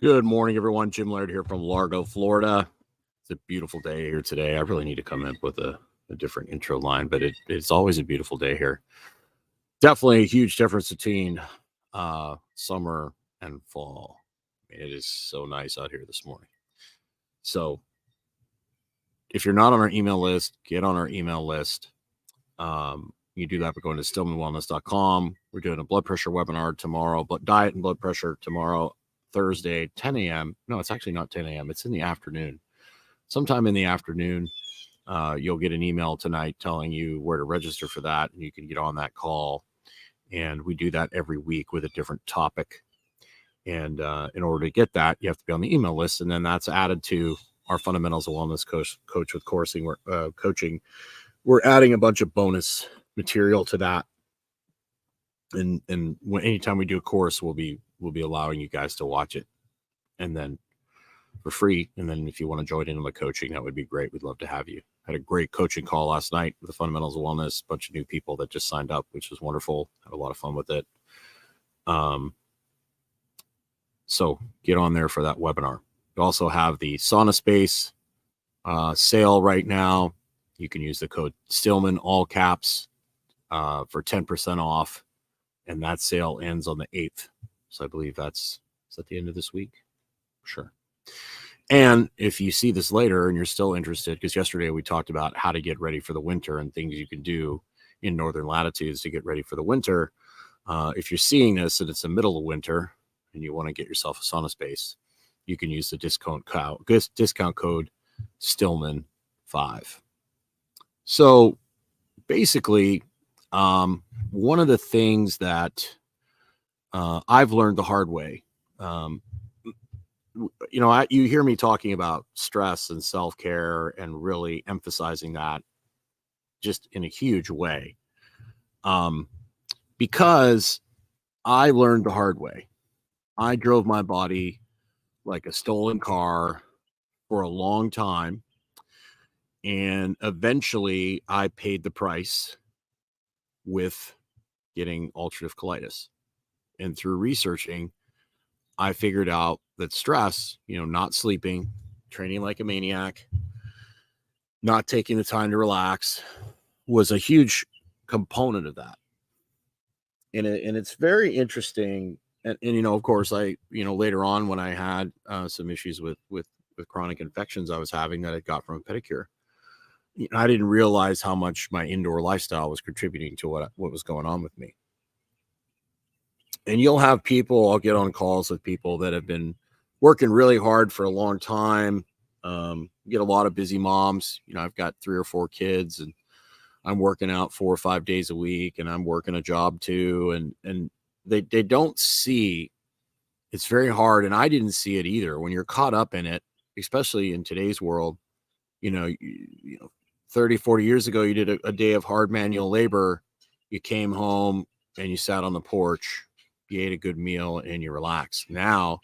Good morning, everyone. Jim Laird here from Largo, Florida. It's a beautiful day here today. I really need to come up with a, a different intro line, but it, it's always a beautiful day here. Definitely a huge difference between uh, summer and fall. I mean, It is so nice out here this morning. So, if you're not on our email list, get on our email list. Um, you do that by going to stillmanwellness.com. We're doing a blood pressure webinar tomorrow, but diet and blood pressure tomorrow, Thursday, 10 a.m. No, it's actually not 10 a.m. It's in the afternoon. Sometime in the afternoon, uh, you'll get an email tonight telling you where to register for that, and you can get on that call. And we do that every week with a different topic. And uh, in order to get that, you have to be on the email list, and then that's added to our fundamentals of wellness coach coach with coursing uh, coaching. We're adding a bunch of bonus material to that and and anytime we do a course we'll be we'll be allowing you guys to watch it and then for free. And then if you want to join in on the coaching that would be great. We'd love to have you. Had a great coaching call last night with the fundamentals of wellness a bunch of new people that just signed up which was wonderful. Had a lot of fun with it. Um so get on there for that webinar. We also have the SaunaSpace uh, sale right now. You can use the code stillman all caps uh, for 10% off. And that sale ends on the 8th. So I believe that's is that the end of this week? Sure. And if you see this later and you're still interested, because yesterday we talked about how to get ready for the winter and things you can do in northern latitudes to get ready for the winter. Uh, if you're seeing this and it's the middle of winter and you want to get yourself a SaunaSpace, you can use the discount code discount code Stillman five. So basically, um, one of the things that uh, I've learned the hard way, um, you know, I, you hear me talking about stress and self care and really emphasizing that just in a huge way. Um, because I learned the hard way. I drove my body like a stolen car for a long time. And eventually I paid the price with getting ulcerative colitis. And through researching, I figured out that stress, you know, not sleeping, training like a maniac, not taking the time to relax was a huge component of that. And, it, and it's very interesting. And, and, you know, of course, I, you know, later on when I had uh, some issues with, with, with chronic infections I was having that I got from a pedicure, I didn't realize how much my indoor lifestyle was contributing to what what was going on with me. And you'll have people. I'll get on calls with people that have been working really hard for a long time. Um, get a lot of busy moms. You know, I've got three or four kids, and I'm working out four or five days a week, and I'm working a job too. And and they they don't see. It's very hard, and I didn't see it either. When you're caught up in it, especially in today's world, you know, you, you know, 30, 40 years ago, you did a, a day of hard manual labor. You came home and you sat on the porch, you ate a good meal, and you relaxed. Now,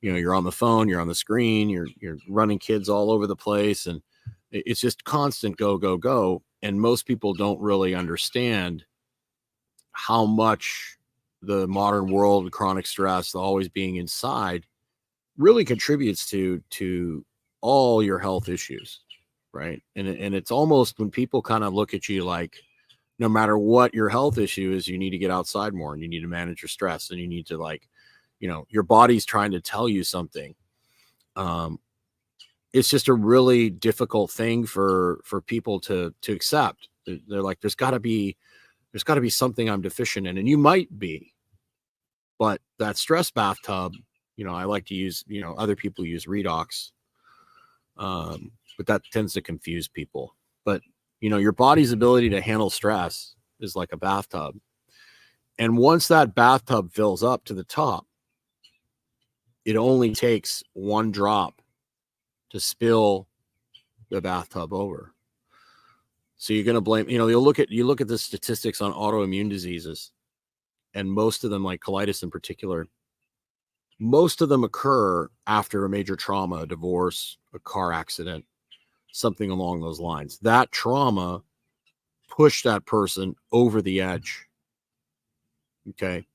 you know, you're on the phone, you're on the screen, you're you're running kids all over the place, and it's just constant go, go, go. And most people don't really understand how much the modern world, chronic stress, the always being inside, really contributes to to all your health issues right? And and it's almost when people kind of look at you like, no matter what your health issue is, you need to get outside more and you need to manage your stress and you need to like, you know, your body's trying to tell you something. Um, it's just a really difficult thing for for people to to accept. They're like, there's got to be there's got to be something I'm deficient in, and you might be, but that stress bathtub, you know, I like to use, you know, other people use redox. Um, but that tends to confuse people. But you know, your body's ability to handle stress is like a bathtub. And once that bathtub fills up to the top, it only takes one drop to spill the bathtub over. So you're going to blame, you know, you'll look at you look at the statistics on autoimmune diseases and most of them like colitis in particular, most of them occur after a major trauma, a divorce, a car accident, something along those lines. That trauma pushed that person over the edge. Okay.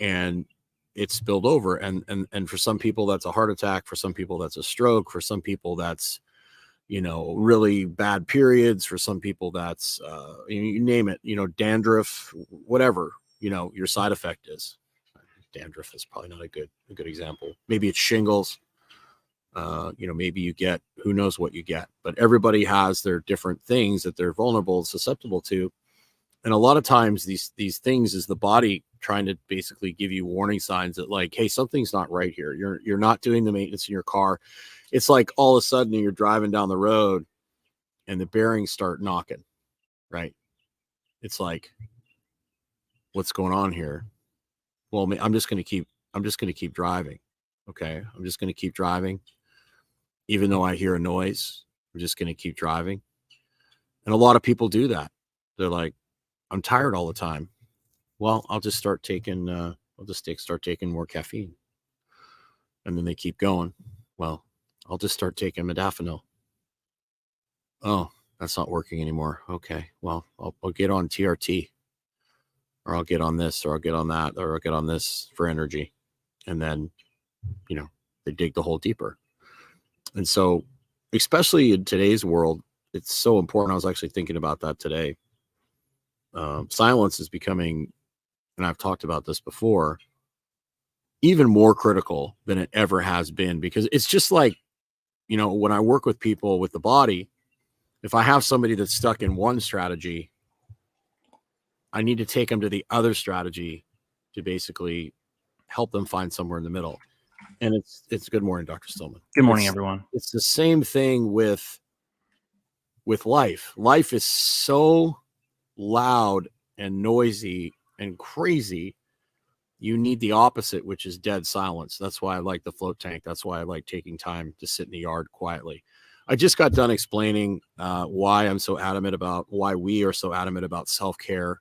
And it spilled over. And and and for some people that's a heart attack. For some people that's a stroke. For some people that's you know really bad periods. For some people that's uh you, you name it you know dandruff whatever you know your side effect is. Dandruff is probably not a good a good example. Maybe it's shingles uh you know maybe you get who knows what you get but everybody has their different things that they're vulnerable susceptible to. And a lot of times these these things is the body trying to basically give you warning signs that like hey something's not right here. You're you're not doing the maintenance in your car. It's like all of a sudden you're driving down the road and the bearings start knocking right? It's like what's going on here? Well i'm just going to keep i'm just going to keep driving okay? I'm just going to keep driving even though i hear a noise i'm just going to keep driving and a lot of people do that they're like I'm tired all the time. Well, I'll just start taking uh I'll just take, start taking more caffeine. And then they keep going. Well, I'll just start taking modafinil. Oh, that's not working anymore. Okay. Well, I'll, I'll get on TRT or I'll get on this or I'll get on that or I'll get on this for energy. And then, you know, they dig the hole deeper. And so, especially in today's world, it's so important. I was actually thinking about that today um, silence is becoming, and I've talked about this before, even more critical than it ever has been because it's just like, you know, when I work with people with the body, if I have somebody that's stuck in one strategy, I need to take them to the other strategy to basically help them find somewhere in the middle. And it's it's good morning, Dr. Stillman. Good morning, it's, everyone. It's the same thing with with life. Life is so loud and noisy and crazy, you need the opposite, which is dead silence. That's why I like the float tank. That's why I like taking time to sit in the yard quietly. I just got done explaining uh, why I'm so adamant about why we are so adamant about self care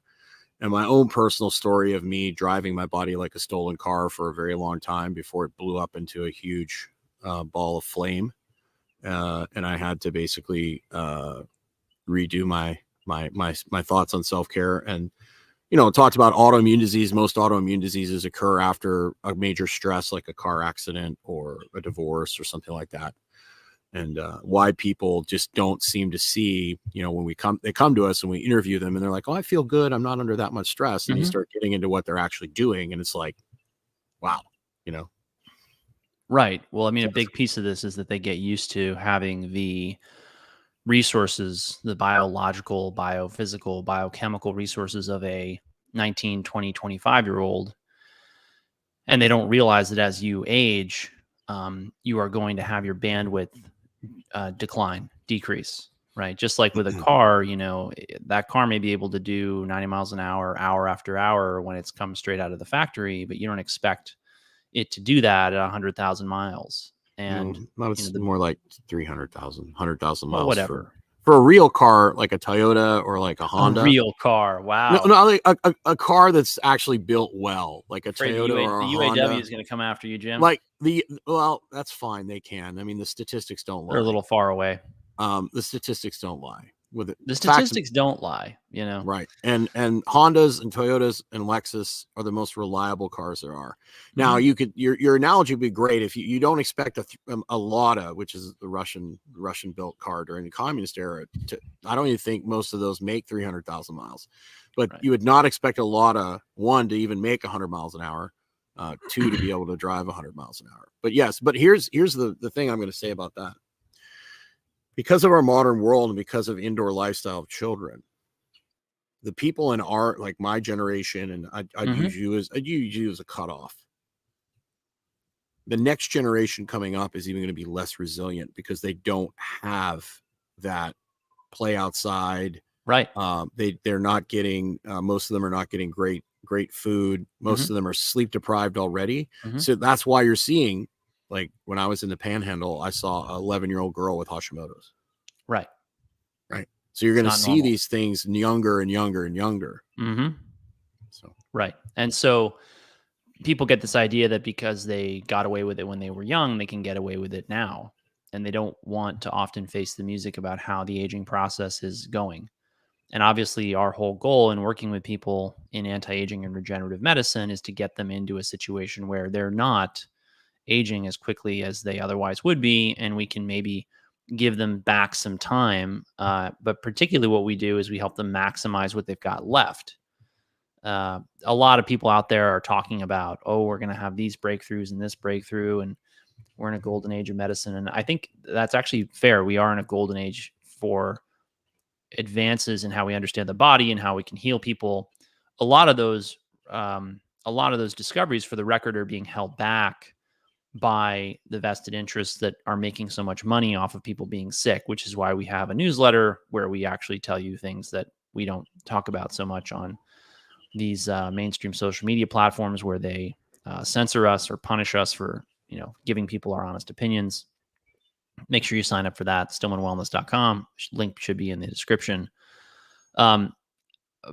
and my own personal story of me driving my body like a stolen car for a very long time before it blew up into a huge uh, ball of flame. Uh, and I had to basically uh, redo my my my my thoughts on self care and you know talked about autoimmune disease. Most autoimmune diseases occur after a major stress like a car accident or a divorce or something like that. And uh, why people just don't seem to see, you know, when we come, they come to us and we interview them, and they're like, "Oh, I feel good. I'm not under that much stress." And mm-hmm. you start getting into what they're actually doing, and it's like, wow, you know. Right. Well, I mean, a big piece of this is that they get used to having the resources, the biological, biophysical, biochemical resources of a 19, 20, 25 year old. And they don't realize that as you age, um, you are going to have your bandwidth uh, decline, decrease, right? Just like with a mm-hmm. car, you know, eh, that car may be able to do 90 miles an hour, hour after hour when it's come straight out of the factory, but you don't expect it to do that at 100,000 miles and no, it's you know, more like 300,000, 100,000 miles. whatever. For, for, a real car, like a Toyota or like a Honda. A real car. Wow. No, no like a, a, a, car that's actually built well, like a Toyota the, UA, or a the UAW Honda. is going to come after you, Jim. Like the, well, that's fine. They can. I mean, the statistics don't lie. They're a little far away. Um, the statistics don't lie with it. The statistics fact, don't lie, you know. Right. And and Hondas and Toyotas and Lexus are the most reliable cars there are. Now, mm-hmm. you could your your analogy would be great if you, you don't expect a um, a Lada, which is the Russian Russian built car during the communist era. To I don't even think most of those make three hundred thousand miles, but right. you would not expect a Lada one to even make hundred miles an hour. Uh, two to be able to drive 100 miles an hour. But yes, but here's here's the the thing I'm going to say about that because of our modern world and because of indoor lifestyle of children the people in our like my generation and I, would mm-hmm. use you as I'd use you as a cutoff. The next generation coming up is even going to be less resilient because they don't have that play outside. Right. Um, they they're not getting. Uh, most of them are not getting great great food. Most mm-hmm. of them are sleep deprived already. Mm-hmm. So that's why you're seeing like when I was in the panhandle, I saw an 11 year old girl with Hashimoto's. Right. Right. So you're going to see normal. these things younger and younger and younger. Mm-hmm. So, right. And so people get this idea that because they got away with it when they were young, they can get away with it now. And they don't want to often face the music about how the aging process is going. And obviously, our whole goal in working with people in anti aging and regenerative medicine is to get them into a situation where they're not aging as quickly as they otherwise would be. And we can maybe give them back some time. Uh, but particularly, what we do is we help them maximize what they've got left. Uh, a lot of people out there are talking about, oh, we're going to have these breakthroughs and this breakthrough, and we're in a golden age of medicine. And I think that's actually fair. We are in a golden age for advances in how we understand the body and how we can heal people. A lot of those, um, a lot of those discoveries, for the record, are being held back by the vested interests that are making so much money off of people being sick, which is why we have a newsletter where we actually tell you things that we don't talk about so much on these uh, mainstream social media platforms where they uh, censor us or punish us for you know giving people our honest opinions make sure you sign up for that stillmanwellness.com link should be in the description. Um,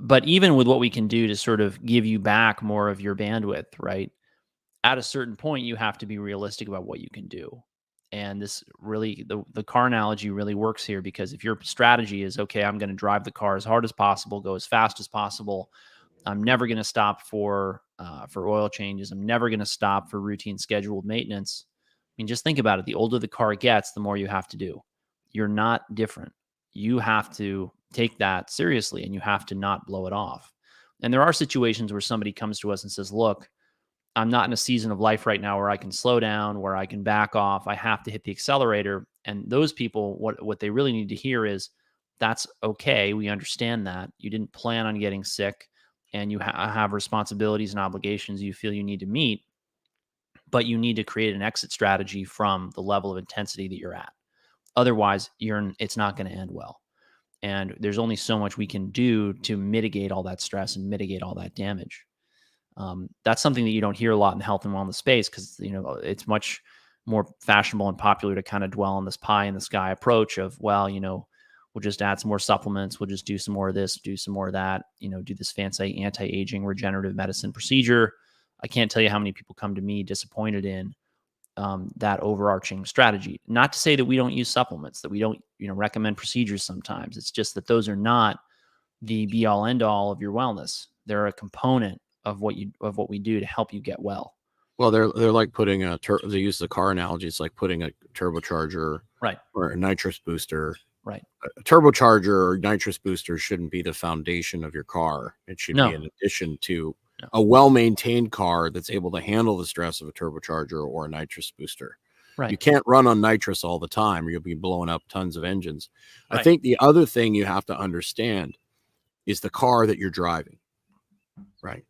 but even with what we can do to sort of give you back more of your bandwidth right at a certain point you have to be realistic about what you can do. And this really the, the car analogy really works here because if your strategy is okay i'm going to drive the car as hard as possible go as fast as possible. I'm never going to stop for uh, for oil changes. I'm never going to stop for routine scheduled maintenance mean, just think about it. The older the car gets, the more you have to do. You're not different. You have to take that seriously and you have to not blow it off. And there are situations where somebody comes to us and says, Look, I'm not in a season of life right now where I can slow down, where I can back off. I have to hit the accelerator. And those people, what, what they really need to hear is that's okay. We understand that. You didn't plan on getting sick and you ha- have responsibilities and obligations you feel you need to meet but you need to create an exit strategy from the level of intensity that you're at. Otherwise, you're it's not going to end well. And there's only so much we can do to mitigate all that stress and mitigate all that damage. Um, that's something that you don't hear a lot in the health and wellness space because you know it's much more fashionable and popular to kind of dwell on this pie in the sky approach of well, you know, we'll just add some more supplements, we'll just do some more of this, do some more of that, you know, do this fancy anti-aging regenerative medicine procedure I can't tell you how many people come to me disappointed in um, that overarching strategy. Not to say that we don't use supplements, that we don't, you know, recommend procedures sometimes. It's just that those are not the be all end all of your wellness. They're a component of what you of what we do to help you get well. Well, they're they're like putting a tur- they use the car analogy. It's like putting a turbocharger, right, or a nitrous booster, right. A turbocharger or nitrous booster shouldn't be the foundation of your car. It should no. be an addition to a well-maintained car that's able to handle the stress of a turbocharger or a nitrous booster. Right. You can't run on nitrous all the time, or you'll be blowing up tons of engines. Right. I think the other thing you have to understand is the car that you're driving. Right.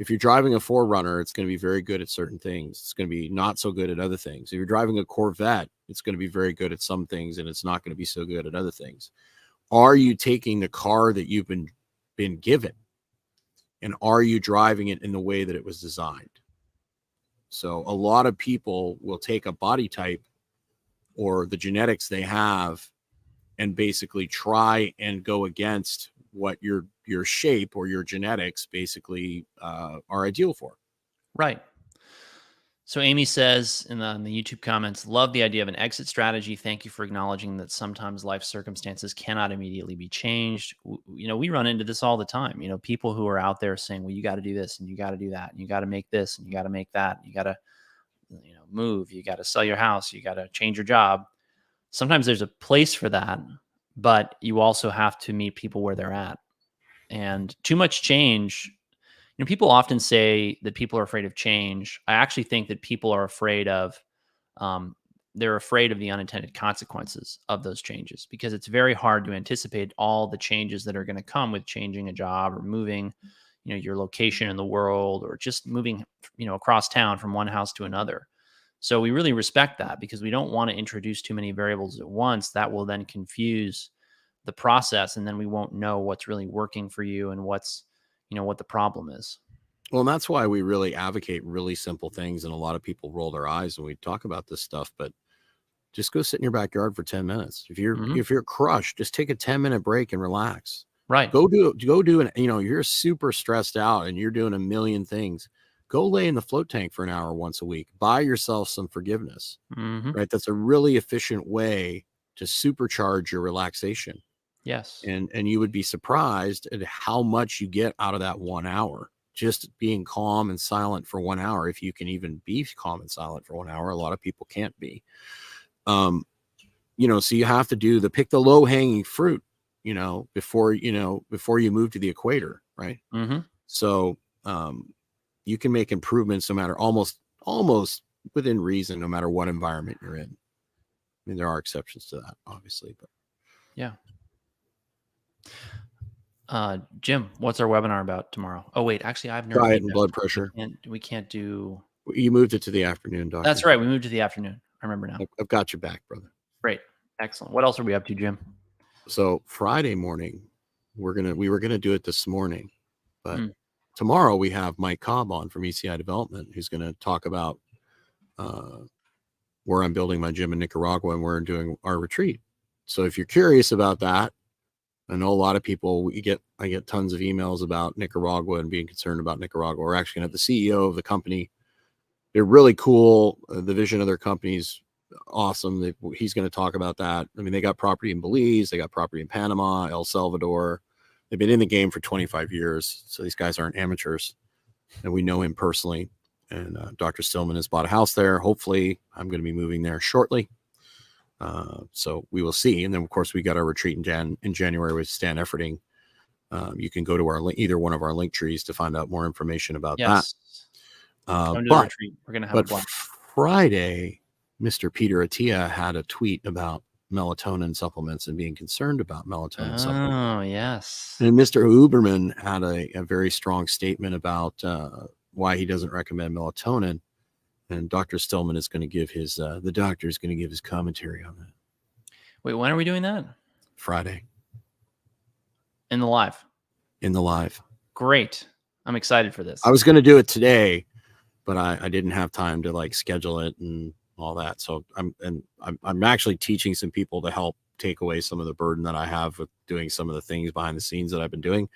If you're driving a 4Runner, it's going to be very good at certain things. It's going to be not so good at other things. If you're driving a Corvette, it's going to be very good at some things and it's not going to be so good at other things. Are you taking the car that you've been been given and are you driving it in the way that it was designed? So a lot of people will take a body type or the genetics they have and basically try and go against what your your shape or your genetics basically uh, are ideal for. Right so Amy says in the, in the, YouTube comments, love the idea of an exit strategy. Thank you for acknowledging that sometimes life circumstances cannot immediately be changed. you know, we run into this all the time. You know, people who are out there saying, "Well, you got to do this and you got to do that and you got to make this and you got to make that. You got to, you know, move. You got to sell your house. You got to change your job." Sometimes there's a place for that, but you also have to meet people where they're at. And too much change know, people often say that people are afraid of change. I actually think that people are afraid of, um, they're afraid of the unintended consequences of those changes because it's very hard to anticipate all the changes that are going to come with changing a job or moving, you know, your location in the world or just moving, you know, across town from one house to another. So we really respect that because we don't want to introduce too many variables at once. That will then confuse the process, and then we won't know what's really working for you and what's you know what the problem is. Well and that's why we really advocate really simple things and a lot of people roll their eyes when we talk about this stuff but just go sit in your backyard for 10 minutes. If you're mm-hmm. if you're crushed just take a 10 minute break and relax. Right. Go do go do an you know you're super stressed out and you're doing a million things go lay in the float tank for an hour once a week. Buy yourself some forgiveness mm-hmm. right? That's a really efficient way to supercharge your relaxation Yes. and and you would be surprised at how much you get out of that one hour. Just being calm and silent for one hour if you can even be calm and silent for one hour a lot of people can't be. Um you know so you have to do the pick the low hanging fruit you know before you know before you move to the equator right? Hmm so um you can make improvements no matter almost almost within reason no matter what environment you're in. I mean there are exceptions to that obviously but Uh, Jim, what's our webinar about tomorrow? Oh wait, actually, I've never. diet and blood pressure And we can't do. you moved it to the afternoon doctor That's right. We moved to the afternoon. I remember now. I've- got your back, brother. Great. Excellent. What else are we up to, Jim? So Friday morning, we're gonna we were gonna do it this morning, but Hmm. tomorrow we have Mike Cobb on from ECI Development, who's gonna talk about uh, where I'm building my gym in Nicaragua and where I'm doing our retreat. So if you're curious about that, I know a lot of people. We get I get tons of emails about Nicaragua and being concerned about Nicaragua. We're actually gonna have the CEO of the company. They're really cool. Uh, the vision of their company's awesome. They, he's going to talk about that. I mean, they got property in Belize, they got property in Panama, El Salvador. They've been in the game for 25 years, so these guys aren't amateurs, and we know him personally. And uh, Dr. Stillman has bought a house there. Hopefully, I'm going to be moving there shortly. Uh, so we will see. And then, of course, we got our retreat in Jan in January with Stan Efferding. Um, you can go to our link, either one of our link trees to find out more information about Yes. that. Uh, to but retreat. We're gonna have a but. Friday, Mr. Peter Attia had a tweet about melatonin supplements and being concerned about melatonin supplements. Oh yes. And Mr. Huberman had a, a very strong statement about uh, why he doesn't recommend melatonin. And Dr. Stillman is going to give his, uh, the doctor is going to give his commentary on that Wait, when are we doing that? Friday In the live. in the live. Great. I'm excited for this. I was going to do it today, but I, I didn't have time to like schedule it and all that. So I'm and I'm I'm actually teaching some people to help take away some of the burden that I have with doing some of the things behind the scenes that I've been doing.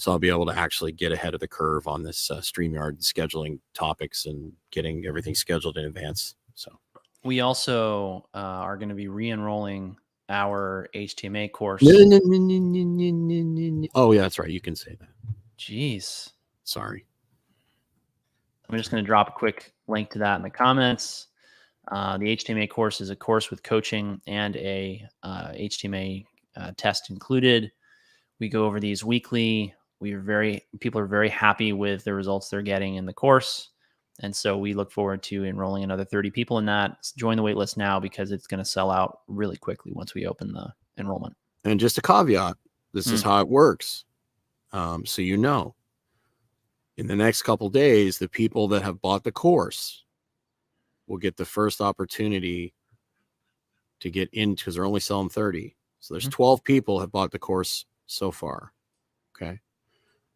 So I'll be able to actually get ahead of the curve on this uh, Streamyard scheduling topics and getting everything scheduled in advance. So we also uh, are going to be re-enrolling our HTMA course. oh yeah, that's right. You can say that. Jeez. Sorry. I'm just going to drop a quick link to that in the comments. Uh, the HTMA course is a course with coaching and a uh, HTMA uh, test included. We go over these weekly. We are very people are very happy with the results they're getting in the course, and so we look forward to enrolling another 30 people in that. Join the waitlist now because it's going to sell out really quickly once we open the enrollment. And just a caveat this is Hmm. how it works. Um, so you know, in the next couple days, the people that have bought the course will get the first opportunity to get in because they're only selling 30. So there's Mhm. 12 people have bought the course so far.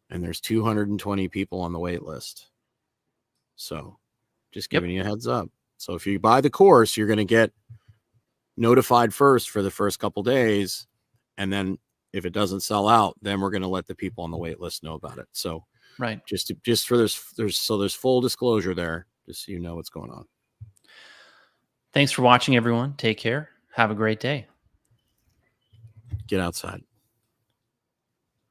And there's 220 people on the wait list. So just Yep. giving you a heads up. So if you buy the course, you're going to get notified first for the first couple days and then if it doesn't sell out then we're going to let the people on the wait list know about it so Right. just to, just for there's there's so there's full disclosure there just so you know what's going on Thanks for watching, everyone. Take care. Have a great day. get outside